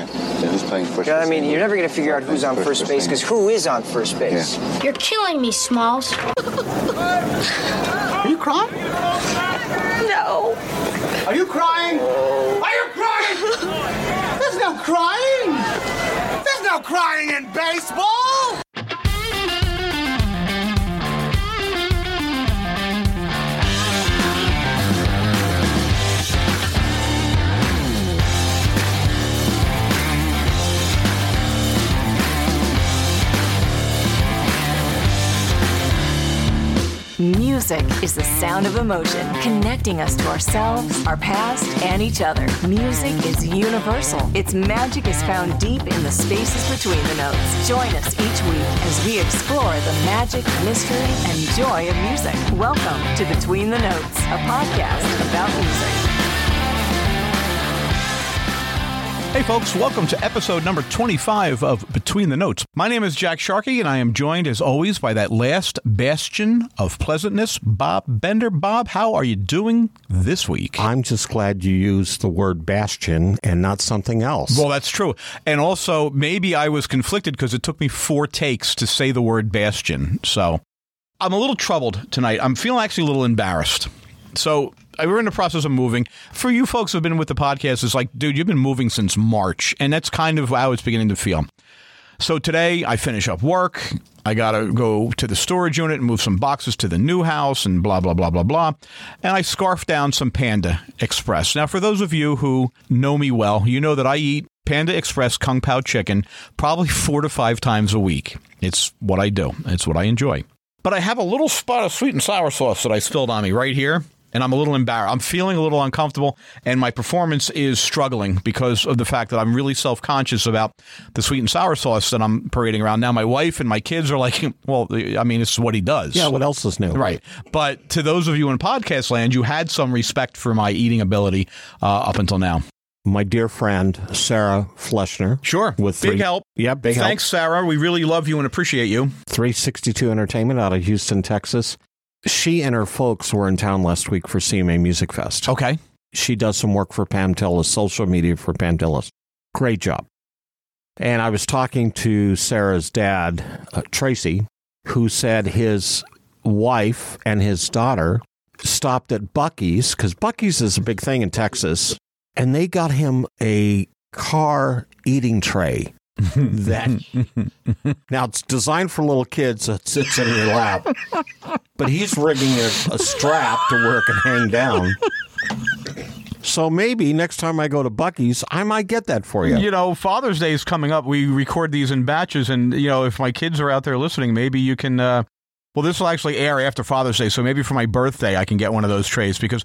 Yeah. So who's playing first? Yeah, I mean, you're never going to figure out who's on first base because who is on first base? You're killing me, Smalls. Are you crying? No. Are you crying? Oh. Are you crying? There's no crying. There's no crying in baseball. Music is the sound of emotion, connecting us to ourselves, our past, and each other. Music is universal. Its magic is found deep in the spaces between the notes. Join us each week as we explore the magic, mystery, and joy of music. Welcome to Between the Notes, a podcast about music. Hey, folks, welcome to episode number 25 of Between the Notes. My name is Jack Sharkey, and I am joined, as always, by that last bastion of pleasantness, Bob Bender. Bob, how are you doing this week? I'm just glad you used the word bastion and not something else. Well, that's true. And also, maybe I was conflicted because it took me four takes to say the word bastion. So I'm a little troubled tonight. I'm feeling actually a little embarrassed. So uh, we're in the process of moving. For you folks who've been with the podcast, it's like, dude, you've been moving since March, and that's kind of how it's beginning to feel. So today I finish up work. I got to go to the storage unit and move some boxes to the new house and blah, blah, blah, blah, blah. And I scarf down some Panda Express. Now, for those of you who know me well, you know that I eat Panda Express Kung Pao chicken probably four to five times a week. It's what I do, it's what I enjoy. But I have a little spot of sweet and sour sauce that I spilled on me right here and I'm a little embarrassed. I'm feeling a little uncomfortable, and my performance is struggling because of the fact that I'm really self conscious about the sweet and sour sauce that I'm parading around. Now, my wife and my kids are like, well, I mean, it's what he does. yeah, what else is new? Right. But to those of you in podcast land, you had some respect for my eating ability uh, up until now. My dear friend, Sarah Fleshner. Sure. With big three- help. Yeah, big help. Thanks, Sarah. We really love you and appreciate you. 362 Entertainment out of Houston, Texas. She and her folks were in town last week for CMA Music Fest. Okay. She does some work for Pam Tillis, social media for Pam Tillis. Great job. And I was talking to Sarah's dad, uh, Tracy, who said his wife and his daughter stopped at Buc-ee's because Buc-ee's is a big thing in Texas, and they got him a car eating tray. that now it's designed for little kids that sits in your lap, but he's rigging a, a strap to where it can hang down. So maybe next time I go to Buc-ee's, I might get that for you. You know, Father's Day is coming up. We record these in batches, and you know, if my kids are out there listening, maybe you can. Uh, well, this will actually air after Father's Day, so maybe for my birthday I can get one of those trays because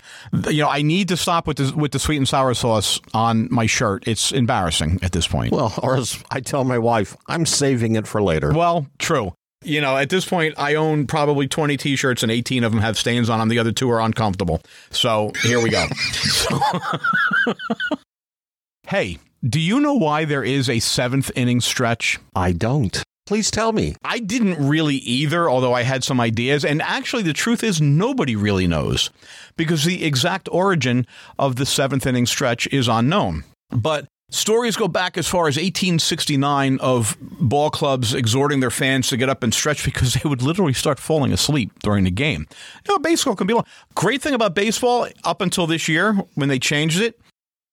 you know I need to stop with the with the sweet and sour sauce on my shirt. It's embarrassing at this point. Well, or as I tell my wife, I'm saving it for later. Well, true. You know, at this point, I own probably 20 t shirts and 18 of them have stains on them. The other two are uncomfortable. So here we go. So- hey, do you know why there is a seventh inning stretch? I don't. Please tell me. I didn't really either, although I had some ideas. And actually, the truth is, nobody really knows because the exact origin of the seventh inning stretch is unknown. But stories go back as far as 1869 of ball clubs exhorting their fans to get up and stretch because they would literally start falling asleep during the game. You know, baseball can be long. Great thing about baseball up until this year when they changed it,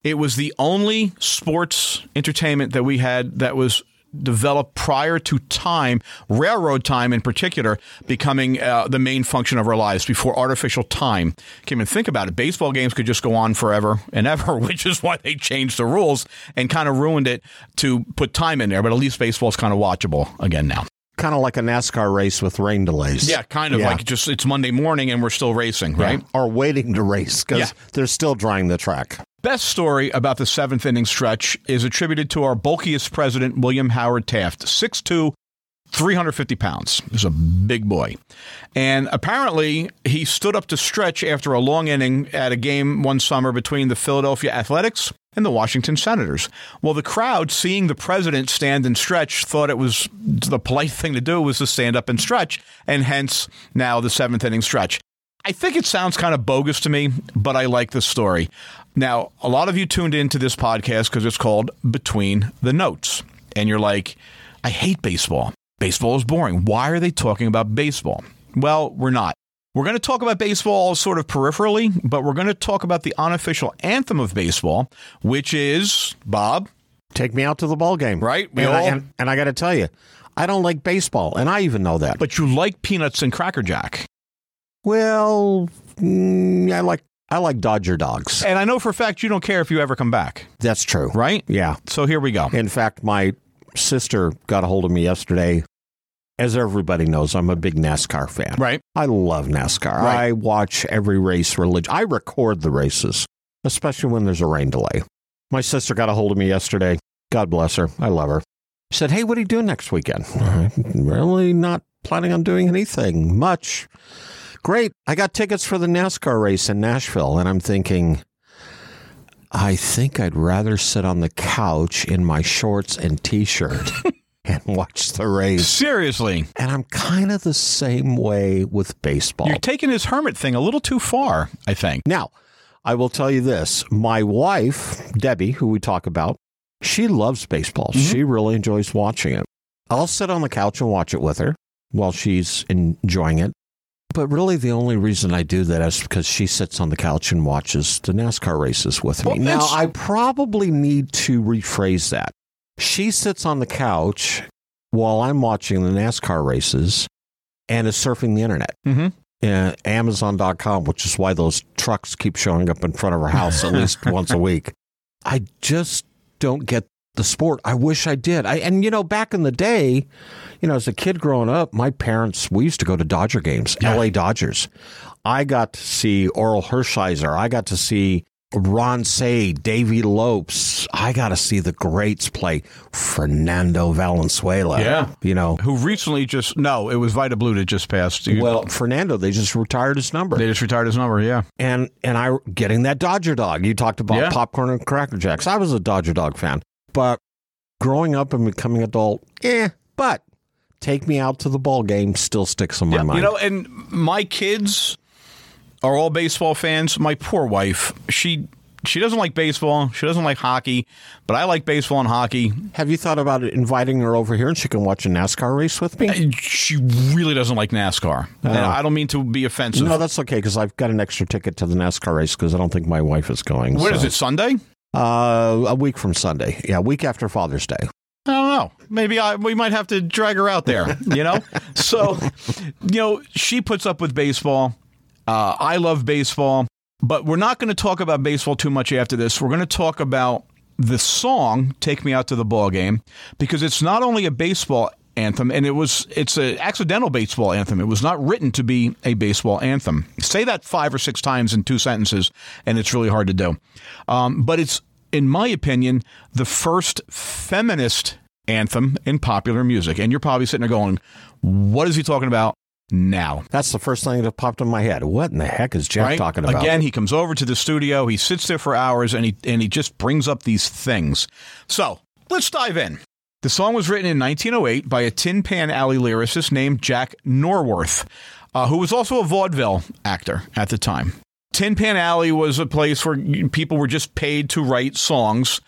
it was the only sports entertainment that we had that was developed prior to time, railroad time in particular, becoming uh, the main function of our lives before artificial time came in. Think about it. Baseball games could just go on forever and ever, which is why they changed the rules and kind of ruined it to put time in there. But at least baseball's kind of watchable again now. Kind of like a NASCAR race with rain delays. Yeah, kind of Yeah. like just it's Monday morning and we're still racing, right? Right? Or waiting to race because Yeah. they're still drying the track. Best story about the seventh inning stretch is attributed to our bulkiest president, William Howard Taft, 6'2, 350 pounds. He's a big boy. And apparently, he stood up to stretch after a long inning at a game one summer between the Philadelphia Athletics and the Washington Senators. Well, the crowd, seeing the president stand and stretch, thought it was the polite thing to do was to stand up and stretch, and hence now the seventh inning stretch. I think it sounds kind of bogus to me, but I like the story. Now, a lot of you tuned into this podcast because it's called Between the Notes. And you're like, I hate baseball. Baseball is boring. Why are they talking about baseball? Well, we're not. We're going to talk about baseball sort of peripherally, but we're going to talk about the unofficial anthem of baseball, which is, Bob, Take me out to the ball game. Right, we And, I, and, and I got to tell you, I don't like baseball, and I even know that. but you like peanuts and Cracker Jack. well, mm, I like I like Dodger dogs. And I know for a fact you don't care if you ever come back, That's true. right? Yeah. So here we go. In fact, my sister got a hold of me yesterday. As everybody knows, I'm a big NASCAR fan. Right. I love NASCAR. Right. I watch every race relig- I record the races, especially when there's a rain delay. My sister got a hold of me yesterday. God bless her. I love her. She said, Hey, what are you doing next weekend? I'm really not planning on doing anything much. Great. I got tickets for the NASCAR race in Nashville. And I'm thinking, I think I'd rather sit on the couch in my shorts and t shirt and watch the race. Seriously, And I'm kind of the same way with baseball. you're taking this hermit thing a little too far, I think. Now, I will tell you this my wife, Debbie, who we talk about, she loves baseball. Mm-hmm. She really enjoys watching it. I'll sit on the couch and watch it with her while she's enjoying it. But really, the only reason I do that is because she sits on the couch and watches the NASCAR races with me. Well, now, I probably need to rephrase that. She sits on the couch while I'm watching the NASCAR races and is surfing the internet Mm-hmm. uh, Amazon.com, which is why those trucks keep showing up in front of our house at least once a week. I just don't get the sport. I wish I did. I and you know, back in the day, you know, as a kid growing up, my parents we used to go to Dodger games, Yeah. LA Dodgers. I got to see Orel Hershiser. I got to see Ron Cey, Davey Lopes. I got to see the greats play Fernando Valenzuela. Yeah. You know, Who recently just, no, it was Vida Blue that just passed. Well, Fernando, they just retired his number. they just retired his number, yeah. and and I getting that Dodger dog. You talked about Yeah. popcorn and cracker jacks. I was a Dodger dog fan, but growing up and becoming adult, eh. But take me out to the ball game still sticks in my mind. You know, and my kids are all baseball fans. My poor wife, she she doesn't like baseball. She doesn't like hockey, but I like baseball and hockey. Have you thought about inviting her over here and she can watch a NASCAR race with me? She really doesn't like NASCAR. And I don't mean to be offensive. No, that's okay because I've got an extra ticket to the NASCAR race because I don't think my wife is going. What is so. it, Sunday? Uh, a week from Sunday. Yeah, a week after Father's Day. I don't know. Maybe I, we might have to drag her out there, you know? so, you know, she puts up with baseball. Uh, I love baseball, but we're not going to talk about baseball too much after this. We're going to talk about the song "Take Me Out to the Ball Game" because it's not only a baseball anthem, and it was it's an accidental baseball anthem. It was not written to be a baseball anthem. Say that five or six times in two sentences, and it's really hard to do. Um, but it's, in my opinion, the first feminist anthem in popular music. And you're probably sitting there going, "What is he talking about?" Now, That's the first thing that popped in my head. What in the heck is Jeff right? talking about? Again, he comes over to the studio, he sits there for hours, and he and he just brings up these things. So let's dive in. The song was written in 1908 by a Tin Pan Alley lyricist named Jack Norworth, uh, who was also a vaudeville actor at the time. Tin Pan Alley was a place where people were just paid to write songs.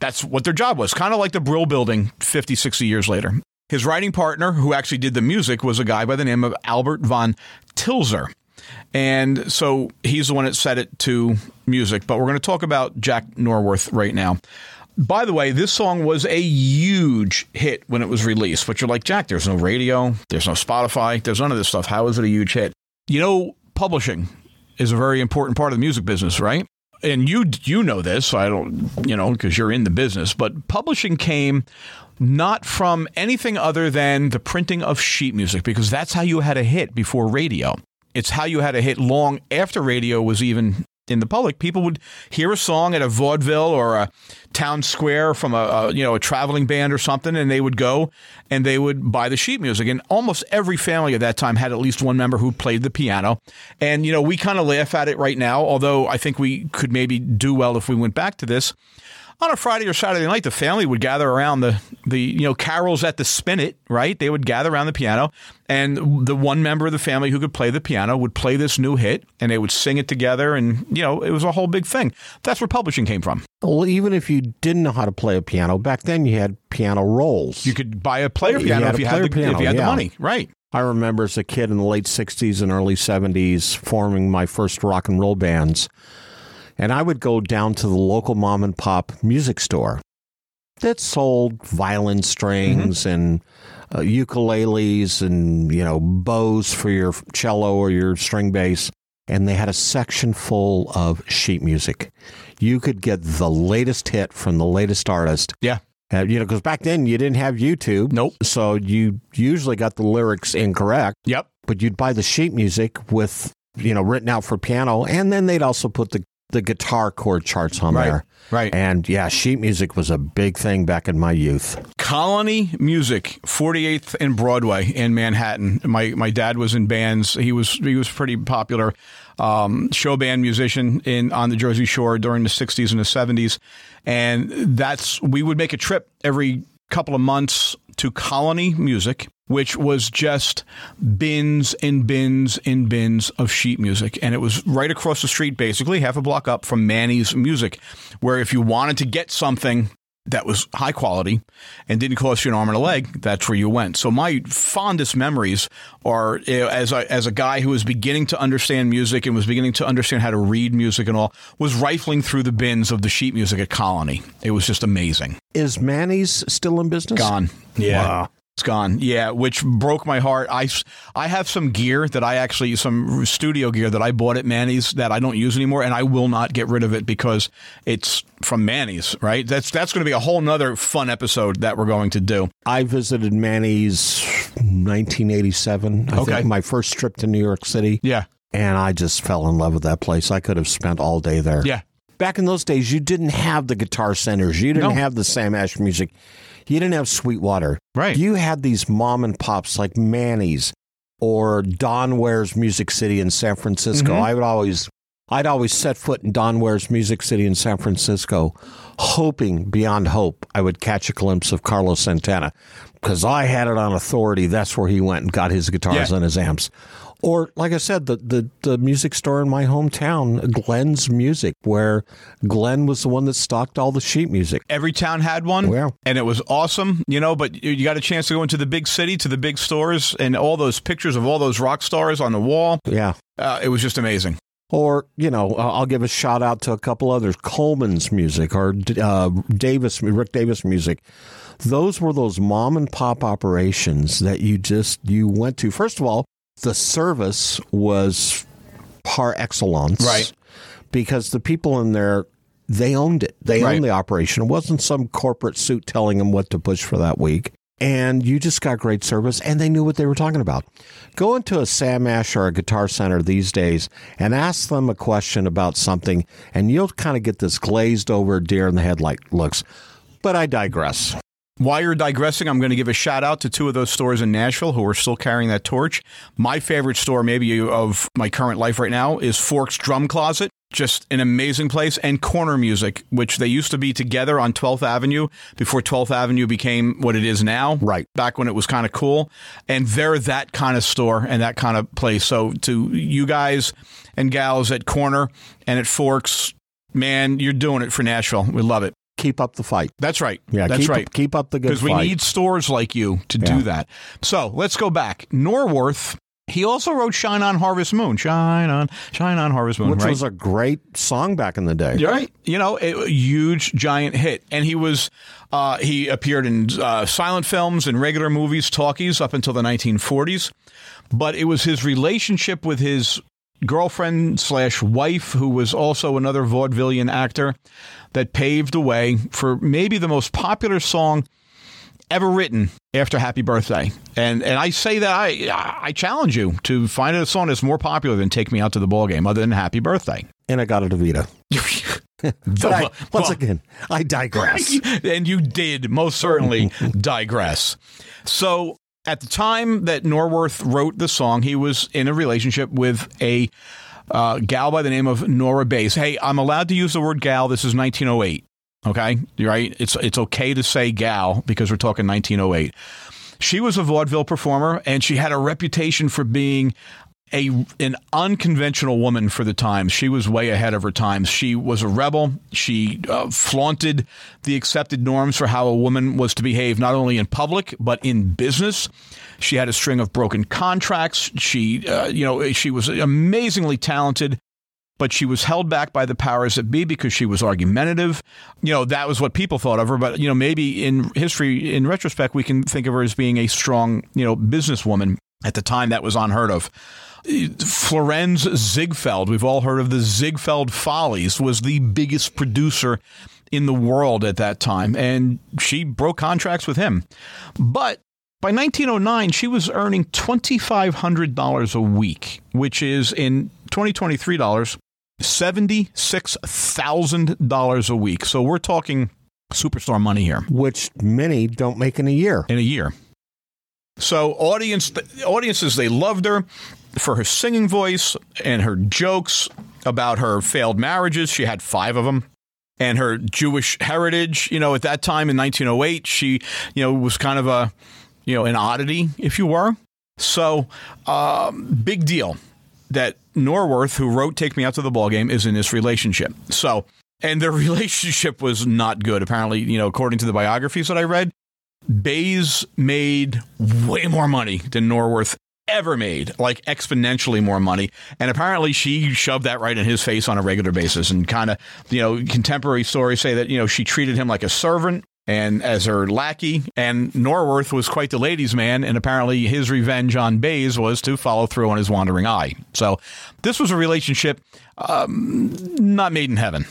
That's what their job was, kind of like the Brill Building 50, 60 years later. His writing partner, who actually did the music, was a guy by the name of Albert von Tilzer. And so he's the one that set it to music. But we're going to talk about Jack Norworth right now. By the way, this song was a huge hit when it was released. But you're like, Jack, there's no radio, there's no Spotify, there's none of this stuff. How is it a huge hit? You know, publishing is a very important part of the music business, right? And you you know this, I don't, you know, because you're in the business, but publishing came not from anything other than the printing of sheet music because that's how you had a hit before radio. It's how you had a hit long after radio was even in the public. People would hear a song at a vaudeville or a town square from a, a you know a traveling band or something, and they would go and they would buy the sheet music. And almost every family at that time had at least one member who played the piano. And you know we kind of laugh at it right now, although I think we could maybe do well if we went back to this. On a Friday or Saturday night, the family would gather around the the you know carols at the spinet, right? They would gather around the piano, and the one member of the family who could play the piano would play this new hit, and they would sing it together, and you know it was a whole big thing. That's where publishing came from. Well, even if you didn't know how to play a piano back then, you had piano rolls. You could buy a player piano if you player the, piano, if you had the money, right? I remember as a kid in the late 60s and early 70s forming my first rock and roll bands. And I would go down to the local mom and pop music store that sold violin strings and uh, ukuleles and, you know, bows for your cello or your string bass. And they had a section full of sheet music. You could get the latest hit from the latest artist Yeah. uh, you know, because back then you didn't have YouTube. Nope. So you usually got the lyrics incorrect, Yep. but you'd buy the sheet music with, you know, written out for piano. And then they'd also put the, the guitar chord charts on Right. there. Right. And yeah, sheet music was a big thing back in my youth. Colony Music, 48th and Broadway in Manhattan. My my dad was in bands. He was he was pretty popular um, show band musician in on the Jersey Shore during the 60s and the 70s. And that's we would make a trip every couple of months to Colony Music, which was just bins and bins and bins of sheet music. And it was right across the street, basically half a block up from Manny's Music, where if you wanted to get something that was high quality and didn't cost you an arm and a leg, that's where you went. So my fondest memories are you know, as a, as a guy who was beginning to understand music and was beginning to understand how to read music and all, was rifling through the bins of the sheet music at Colony. It was just amazing. Is Manny's still in business? Gone. Yeah. Wow. It's gone. Yeah, which broke my heart. I, I have some gear that I actually, some studio gear that I bought at Manny's that I don't use anymore, and I will not get rid of it because it's from Manny's, right? That's that's going to be a whole nother fun episode that we're going to do. I visited Manny's 1987. I Okay. think my first trip to New York City. Yeah. And I just fell in love with that place. I could have spent all day there. Yeah. Back in those days, you didn't have the guitar centers. You didn't No. have the Sam Ash music. You didn't have Sweetwater. Right. You had these mom and pops like Manny's or Don Wehr's Music City in San Francisco. Mm-hmm. I would always, I'd always set foot in Don Wehr's Music City in San Francisco, hoping beyond hope I would catch a glimpse of Carlos Santana because I had it on authority. That's where he went and got his guitars Yeah. and his amps. Or, like I said, the, the, the music store in my hometown, Glenn's Music, where Glenn was the one that stocked all the sheet music. Every town had one, Yeah. and it was awesome, you know. But you- got a chance to go into the big city, to the big stores, and all those pictures of all those rock stars on the wall. Yeah. Uh, it was just amazing. Or, you know, I'll give a shout out to a couple others Coleman's music or uh, Davis, Rick Davis music. Those were those mom and pop operations that you just you went to. First of all, the service was par excellence. Right. Because the people in there, they owned it. They Right. owned the operation. It wasn't some corporate suit telling them what to push for that week. And you just got great service, and they knew what they were talking about. Go into a Sam Ash or a Guitar Center these days and ask them a question about something, and you'll kind of get this glazed over deer in the headlight looks. But I digress. While you're digressing, I'm going to give a shout out to two of those stores in Nashville who are still carrying that torch. My favorite store, maybe of my current life right now, is Fork's Drum Closet. Just an amazing place. And Corner Music, which they used to be together on 12th Avenue before 12th Avenue became what it is now. Right. Back when it was kind of cool. And they're that kind of store and that kind of place. So to you guys and gals at Corner and at Fork's, man, you're doing it for Nashville. We love it. Keep up the fight. That's right. Yeah, that's keep, right. Keep up the good Because we need stores like you to Yeah. do that. So let's go back. Norworth, he also wrote Shine on Harvest Moon. Shine on, shine on Harvest Moon, which right? was a great song back in the day. Right. You know, a huge, giant hit. And he was, uh, he appeared in uh, silent films and regular movies, talkies up until the 1940s. But it was his relationship with his girlfriend slash wife, who was also another vaudevillian actor, that paved the way for maybe the most popular song ever written after Happy Birthday. And and I say that I I challenge you to find a song that's more popular than Take Me Out to the Ball Game, other than Happy Birthday. And I got it, Vita. But I, once Well, again, I digress. and you did most certainly digress. So at the time that Norworth wrote the song, he was in a relationship with a uh, gal by the name of Nora Bayes. Hey, I'm allowed to use the word gal. This is 1908. Okay, right? It's it's okay to say gal because we're talking 1908. She was a vaudeville performer, and she had a reputation for being a an unconventional woman for the times. She was way ahead of her times. She was a rebel. She uh, flaunted the accepted norms for how a woman was to behave, not only in public but in business. She had a string of broken contracts. She, uh, you know, she was amazingly talented but she was held back by the powers that be because she was argumentative. You know, that was what people thought of her. But, you know, maybe in history, in retrospect, we can think of her as being a strong, you know, businesswoman. At the time, that was unheard of. Florenz Ziegfeld, we've all heard of the Ziegfeld Follies, was the biggest producer in the world at that time. And she broke contracts with him. But by 1909, she was earning $2,500 a week, which is in 2023 dollars, $76,000 a week. So we're talking superstar money here. Which many don't make in a year. In a year. So audience audiences they loved her for her singing voice and her jokes about her failed marriages. She had 5 of them. And her Jewish heritage, you know, at that time in 1908, she, you know, was kind of a, you know, an oddity, if you were. So, um, big deal that Norworth, who wrote "Take Me Out to the Ball Game," is in this relationship. So, and their relationship was not good. Apparently, you know, according to the biographies that I read, Bayes made way more money than Norworth ever made, like exponentially more money. And apparently she shoved that right in his face on a regular basis and kind of, you know, contemporary stories say that, you know, she treated him like a servant and as her lackey. And Norworth was quite the ladies' man, and apparently his revenge on Bayes was to follow through on his wandering eye. So this was a relationship um, not made in heaven,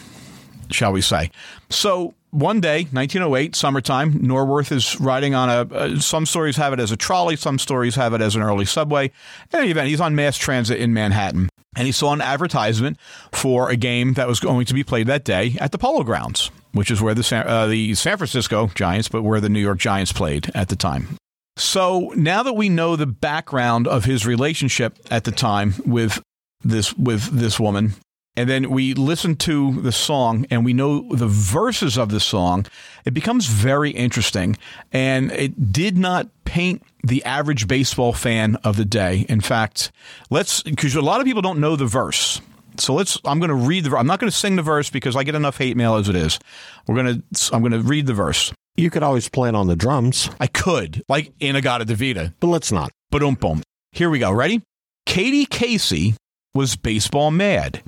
shall we say. So one day, 1908, summertime, Norworth is riding on a. Uh, some stories have it as a trolley, some stories have it as an early subway. In any event, he's on mass transit in Manhattan, and he saw an advertisement for a game that was going to be played that day at the Polo Grounds which is where the San, uh, the San Francisco Giants, but where the New York Giants played at the time. So now that we know the background of his relationship at the time with this with this woman, and then we listen to the song and we know the verses of the song, it becomes very interesting. And it did not paint the average baseball fan of the day. In fact, let's because a lot of people don't know the verse. So let's. I'm going to read the. I'm not going to sing the verse because I get enough hate mail as it is. We're going to. I'm going to read the verse. You could always play it on the drums, I could, like In-A-Gadda-Da-Vida. but let's not. But um boom. Here we go. Ready? Katie Casey was baseball mad,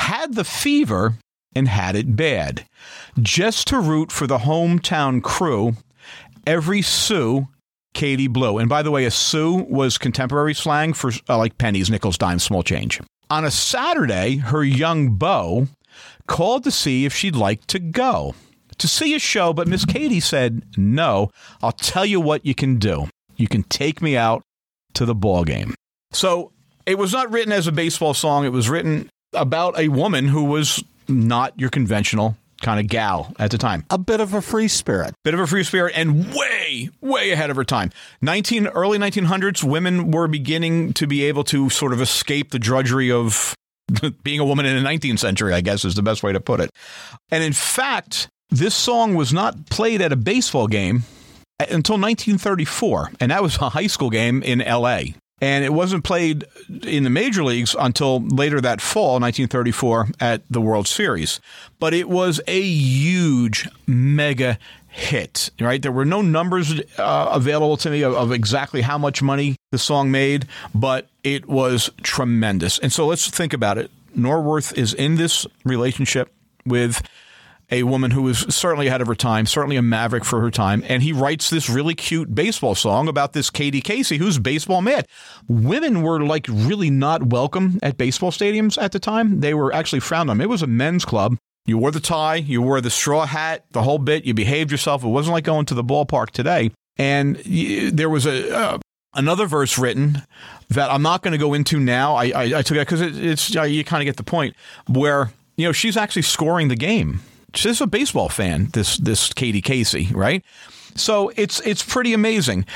had the fever, and had it bad. Just to root for the hometown crew, every sou Katie blew. And by the way, a sou was contemporary slang for uh, like pennies, nickels, dimes, small change. On a Saturday, her young beau called to see if she'd like to go to see a show, but Miss Katie said, No, I'll tell you what you can do. You can take me out to the ball game. So it was not written as a baseball song. It was written about a woman who was not your conventional kind of gal at the time. A bit of a free spirit. Bit of a free spirit and way, way ahead of her time. 19 early 1900s, women were beginning to be able to sort of escape the drudgery of being a woman in the 19th century, I guess is the best way to put it. And in fact, this song was not played at a baseball game until 1934, and that was a high school game in LA. And it wasn't played in the major leagues until later that fall, 1934, at the World Series. But it was a huge, mega hit, right? There were no numbers uh, available to me of, of exactly how much money the song made, but it was tremendous. And so let's think about it. Norworth is in this relationship with a woman who was certainly ahead of her time, certainly a maverick for her time, and he writes this really cute baseball song about this Katie Casey who's baseball mad. Women were like really not welcome at baseball stadiums at the time. They were actually frowned on. It was a men's club. You wore the tie, you wore the straw hat, the whole bit. You behaved yourself. It wasn't like going to the ballpark today. And there was a uh, another verse written that I'm not going to go into now. I, I, I took it because it, it's you kind of get the point where you know she's actually scoring the game. She's a baseball fan. This this Katie Casey, right? So it's it's pretty amazing.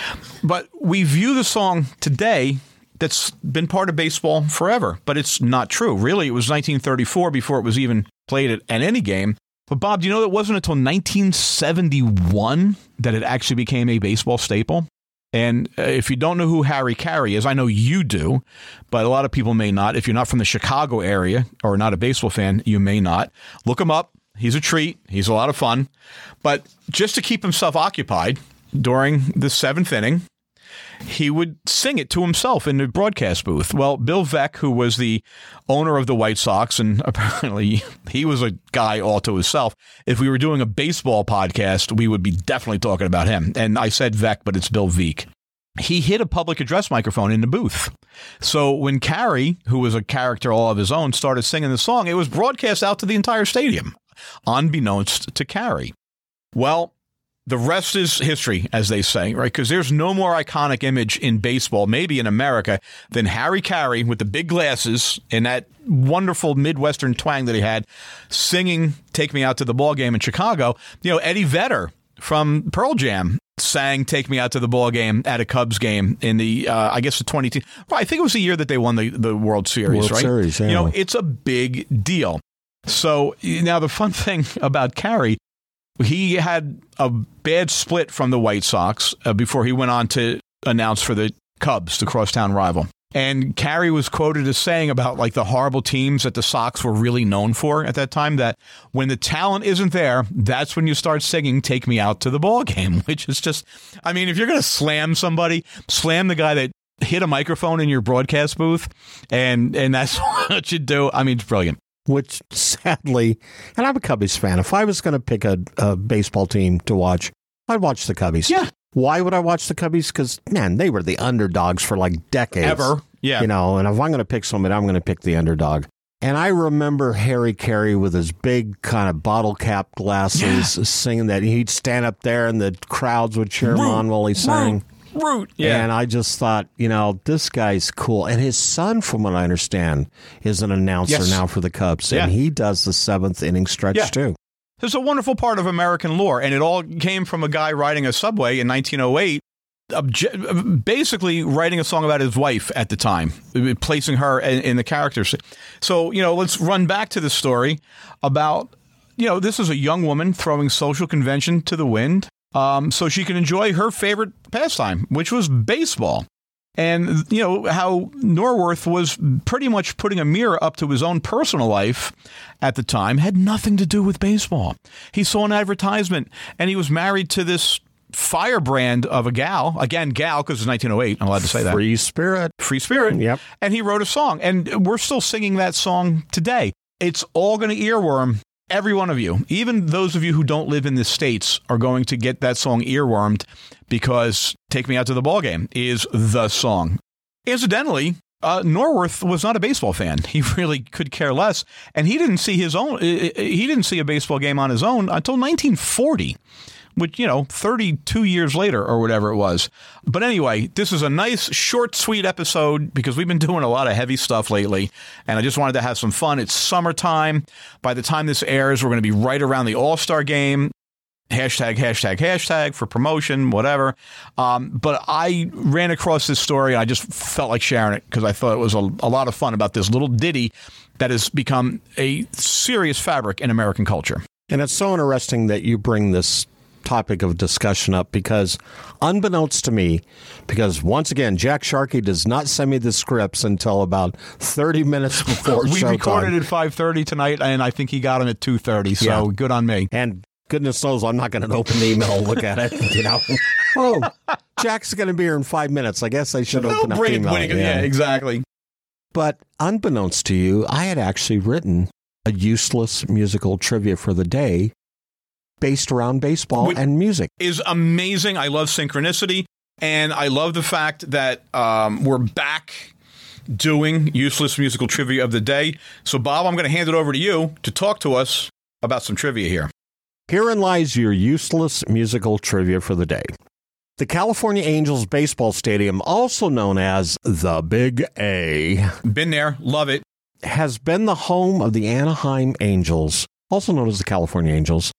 But we view the song today that's been part of baseball forever, but it's not true. Really, it was 1934 before it was even played at, at any game. But Bob, do you know it wasn't until 1971 that it actually became a baseball staple? And uh, if you don't know who Harry Caray is, I know you do, but a lot of people may not. If you're not from the Chicago area or not a baseball fan, you may not. Look him up. He's a treat. He's a lot of fun. But just to keep himself occupied during the seventh inning, he would sing it to himself in the broadcast booth. Well, Bill Veeck, who was the owner of the White Sox, and apparently he was a guy all to himself. If we were doing a baseball podcast, we would be definitely talking about him. And I said Veeck, but it's Bill Veeck. He hid a public address microphone in the booth. So when Caray, who was a character all of his own, started singing the song, it was broadcast out to the entire stadium, unbeknownst to Caray. Well, the rest is history, as they say, right? Because there's no more iconic image in baseball, maybe in America, than Harry Caray with the big glasses and that wonderful Midwestern twang that he had, singing "Take Me Out to the Ball Game" in Chicago. You know, Eddie Vedder from Pearl Jam sang "Take Me Out to the Ball Game" at a Cubs game in the, uh, I guess, the 20. Well, I think it was the year that they won the the World Series, World right? Series, yeah. You know, it's a big deal. So now the fun thing about Caray he had a bad split from the White Sox uh, before he went on to announce for the Cubs, the crosstown rival. And Caray was quoted as saying about like the horrible teams that the Sox were really known for at that time that when the talent isn't there, that's when you start singing Take Me Out to the Ball Game, which is just I mean, if you're going to slam somebody, slam the guy that hit a microphone in your broadcast booth and and that's what you do. I mean, it's brilliant which sadly, and I'm a Cubbies fan. If I was going to pick a, a, baseball team to watch, I'd watch the Cubbies. Yeah. Why would I watch the Cubbies? Because, man, they were the underdogs for like decades. Ever. Yeah. You know, and if I'm going to pick somebody, I'm going to pick the underdog. And I remember Harry Caray with his big kind of bottle cap glasses yeah. singing that. He'd stand up there and the crowds would cheer him on while he sang. Root. Yeah. And I just thought, you know, this guy's cool. And his son, from what I understand, is an announcer Yes. now for the Cubs. Yeah. And he does the seventh inning stretch Yeah. too. There's a wonderful part of American lore, and it all came from a guy riding a subway in 1908, obje- basically writing a song about his wife at the time, placing her in, in the characters. So, you know, let's run back to the story about, you know, this is a young woman throwing social convention to the wind um, so she can enjoy her favorite pastime, which was baseball. And, you know, how Norworth was pretty much putting a mirror up to his own personal life at the time had nothing to do with baseball. He saw an advertisement and he was married to this firebrand of a gal. Again, gal, because it's 1908. I'm allowed to say that. Free spirit. Free spirit. Yep. And he wrote a song. And we're still singing that song today. It's all going to earworm every one of you. Even those of you who don't live in the States are going to get that song earwormed because Take Me Out to the Ball Game is the song. Incidentally, uh, Norworth was not a baseball fan. He really could care less, and he didn't see his own. He didn't see a baseball game on his own until 1940 which, you know, 32 years later or whatever it was. But anyway, this is a nice, short, sweet episode because we've been doing a lot of heavy stuff lately. And I just wanted to have some fun. It's summertime. By the time this airs, we're going to be right around the All Star game. Hashtag, hashtag, hashtag for promotion, whatever. Um, but I ran across this story and I just felt like sharing it because I thought it was a, a lot of fun about this little ditty that has become a serious fabric in American culture. And it's so interesting that you bring this topic of discussion up because, unbeknownst to me, because once again, Jack Sharkey does not send me the scripts until about thirty minutes before we recorded at five thirty tonight, and I think he got them at two thirty. So Yeah. good on me. And goodness knows I'm not going to open the email and look at it. You know, oh, Jack's going to be here in five minutes. I guess I should open up the email. he- yeah, exactly. But unbeknownst to you, I had actually written a useless musical trivia for the day based around baseball Which- and music. Is amazing. I love synchronicity, and I love the fact that um, we're back doing useless musical trivia of the day. So, Bob, I'm going to hand it over to you to talk to us about some trivia here. Herein lies your useless musical trivia for the day. The California Angels baseball stadium, also known as the Big A, Been there, love it. has been the home of the Anaheim Angels, also known as the California Angels,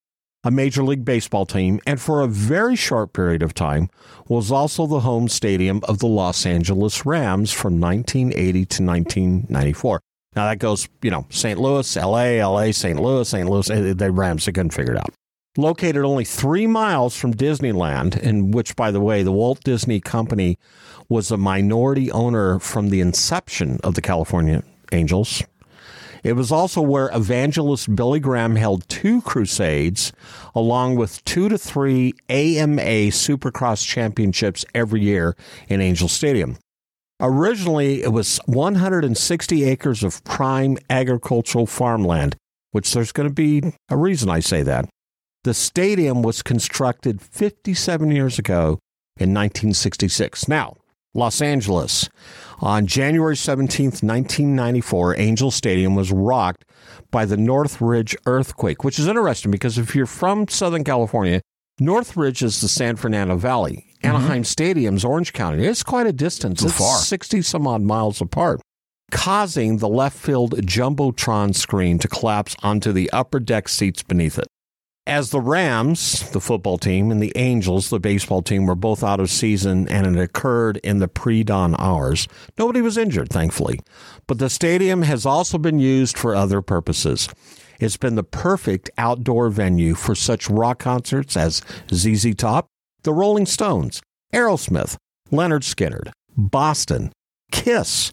a Major League Baseball team, and for a very short period of time was also the home stadium of the Los Angeles Rams from 1980 to 1994. Now that goes, you know, St. Louis, L.A., L.A., St. Louis, St. Louis. eh, The Rams they couldn't figure it out. Located only three miles from Disneyland, in which, by the way, the Walt Disney Company was a minority owner from the inception of the California Angels. It was also where evangelist Billy Graham held two crusades, along with two to three AMA Supercross championships every year in Angel Stadium. Originally, it was 160 acres of prime agricultural farmland, which there's going to be a reason I say that. The stadium was constructed 57 years ago in 1966. Now, Los Angeles. On January 17th, 1994, Angel Stadium was rocked by the Northridge earthquake, which is interesting because if you're from Southern California, Northridge is the San Fernando Valley. Mm-hmm. Anaheim Stadium's Orange County. It's quite a distance. It's far. 60 some odd miles apart, causing the left field Jumbotron screen to collapse onto the upper deck seats beneath it. As the Rams, the football team, and the Angels, the baseball team, were both out of season and it occurred in the pre dawn hours, nobody was injured, thankfully. But the stadium has also been used for other purposes. It's been the perfect outdoor venue for such rock concerts as ZZ Top, the Rolling Stones, Aerosmith, Lynyrd Skynyrd, Boston, Kiss,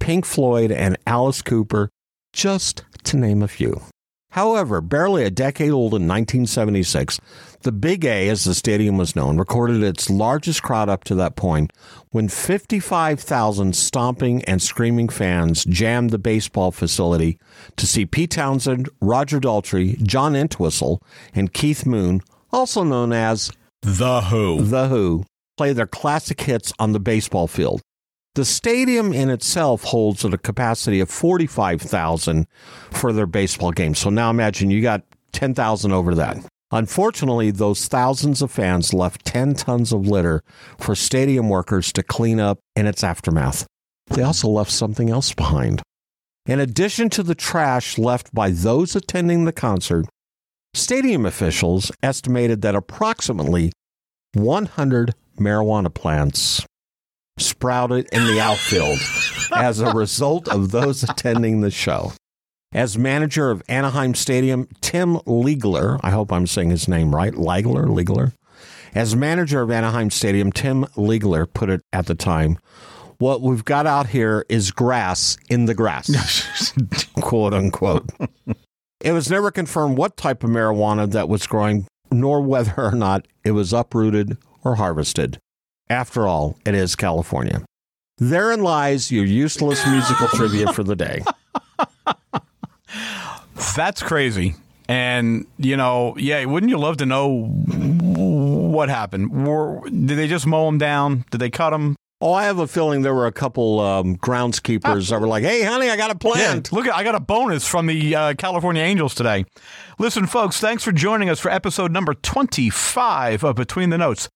Pink Floyd, and Alice Cooper, just to name a few. However, barely a decade old in 1976, the Big A, as the stadium was known, recorded its largest crowd up to that point when 55,000 stomping and screaming fans jammed the baseball facility to see Pete Townshend, Roger Daltrey, John Entwistle, and Keith Moon, also known as The Who. The Who, play their classic hits on the baseball field. The stadium in itself holds at a capacity of 45,000 for their baseball games. So now imagine you got 10,000 over that. Unfortunately, those thousands of fans left 10 tons of litter for stadium workers to clean up in its aftermath. They also left something else behind. In addition to the trash left by those attending the concert, stadium officials estimated that approximately 100 marijuana plants sprouted in the outfield as a result of those attending the show. As manager of Anaheim Stadium, Tim Liegler, I hope I'm saying his name right, Liegler, Liegler. As manager of Anaheim Stadium, Tim Liegler put it at the time, what we've got out here is grass in the grass, quote unquote. It was never confirmed what type of marijuana that was growing, nor whether or not it was uprooted or harvested. After all, it is California. Therein lies your useless musical trivia for the day. That's crazy. And, you know, yeah, wouldn't you love to know what happened? Were, did they just mow them down? Did they cut them? Oh, I have a feeling there were a couple um, groundskeepers that were like, "Hey, honey, I got a plant." Look, I got a bonus from the uh, California Angels today. Listen, folks, thanks for joining us for episode number 25 of Between the Notes.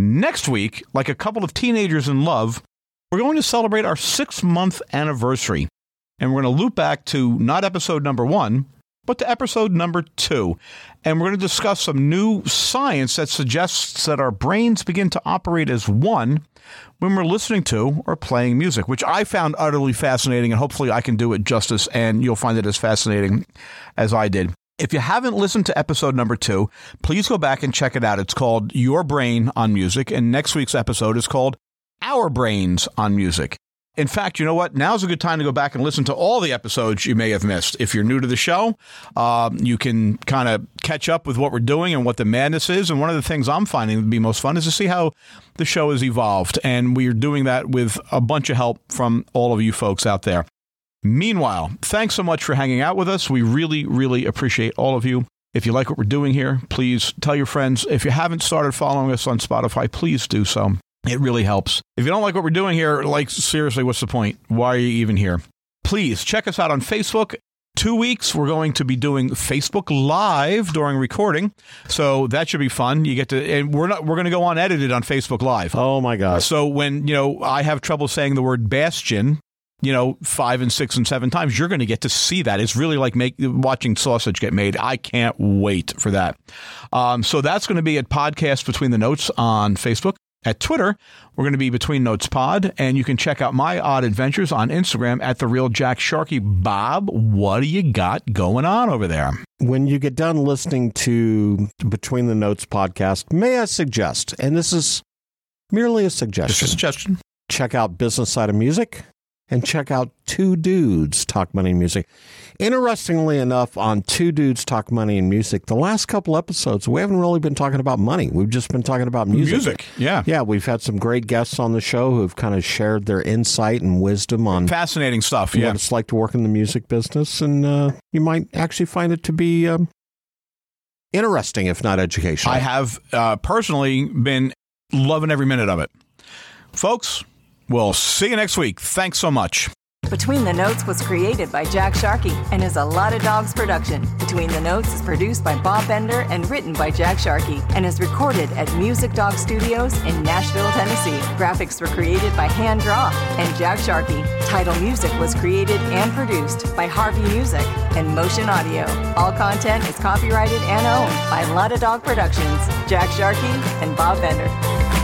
Next week, like a couple of teenagers in love, we're going to celebrate our six month anniversary. And we're going to loop back to not episode number one, but to episode number two. And we're going to discuss some new science that suggests that our brains begin to operate as one when we're listening to or playing music, which I found utterly fascinating. And hopefully I can do it justice and you'll find it as fascinating as I did. If you haven't listened to episode number two, please go back and check it out. It's called Your Brain on Music. And next week's episode is called Our Brains on Music. In fact, you know what? Now's a good time to go back and listen to all the episodes you may have missed. If you're new to the show, um, you can kind of catch up with what we're doing and what the madness is. And one of the things I'm finding to be most fun is to see how the show has evolved. And we are doing that with a bunch of help from all of you folks out there. Meanwhile, thanks so much for hanging out with us. We really, really appreciate all of you. If you like what we're doing here, please tell your friends. If you haven't started following us on Spotify, please do so. It really helps. If you don't like what we're doing here, like seriously, what's the point? Why are you even here? Please check us out on Facebook. Two weeks, we're going to be doing Facebook Live during recording, so that should be fun. You get to, and we're not, we're going to go unedited on Facebook Live. Oh my gosh! So when you know I have trouble saying the word bastion, you know, five and six and seven times, you're going to get to see that. It's really like make, watching sausage get made. I can't wait for that. Um, so that's going to be at Podcast Between the Notes on Facebook. At Twitter, we're going to be Between Notes Pod, and you can check out my odd adventures on Instagram at the real Jack Sharkey. Bob, what do you got going on over there? When you get done listening to Between the Notes podcast, may I suggest, and this is merely a Just a suggestion, suggestion. check out Business Side of Music and check out Two Dudes Talk Money and Music. Interestingly enough, on Two Dudes Talk Money and Music, the last couple episodes, we haven't really been talking about money. We've just been talking about music. Music, yeah. Yeah, we've had some great guests on the show who've kind of shared their insight and wisdom on Fascinating stuff, what yeah. it's like to work in the music business, and uh, you might actually find it to be um, interesting, if not educational. I have uh, personally been loving every minute of it. Folks, we'll see you next week. Thanks so much. Between the Notes was created by Jack Sharkey and is a Lot of Dogs production. Between the Notes is produced by Bob Bender and written by Jack Sharkey and is recorded at Music Dog Studios in Nashville, Tennessee. Graphics were created by Hand Draw and Jack Sharkey. Title music was created and produced by Harvey Music and Motion Audio. All content is copyrighted and owned by Lot of Dog Productions, Jack Sharkey, and Bob Bender.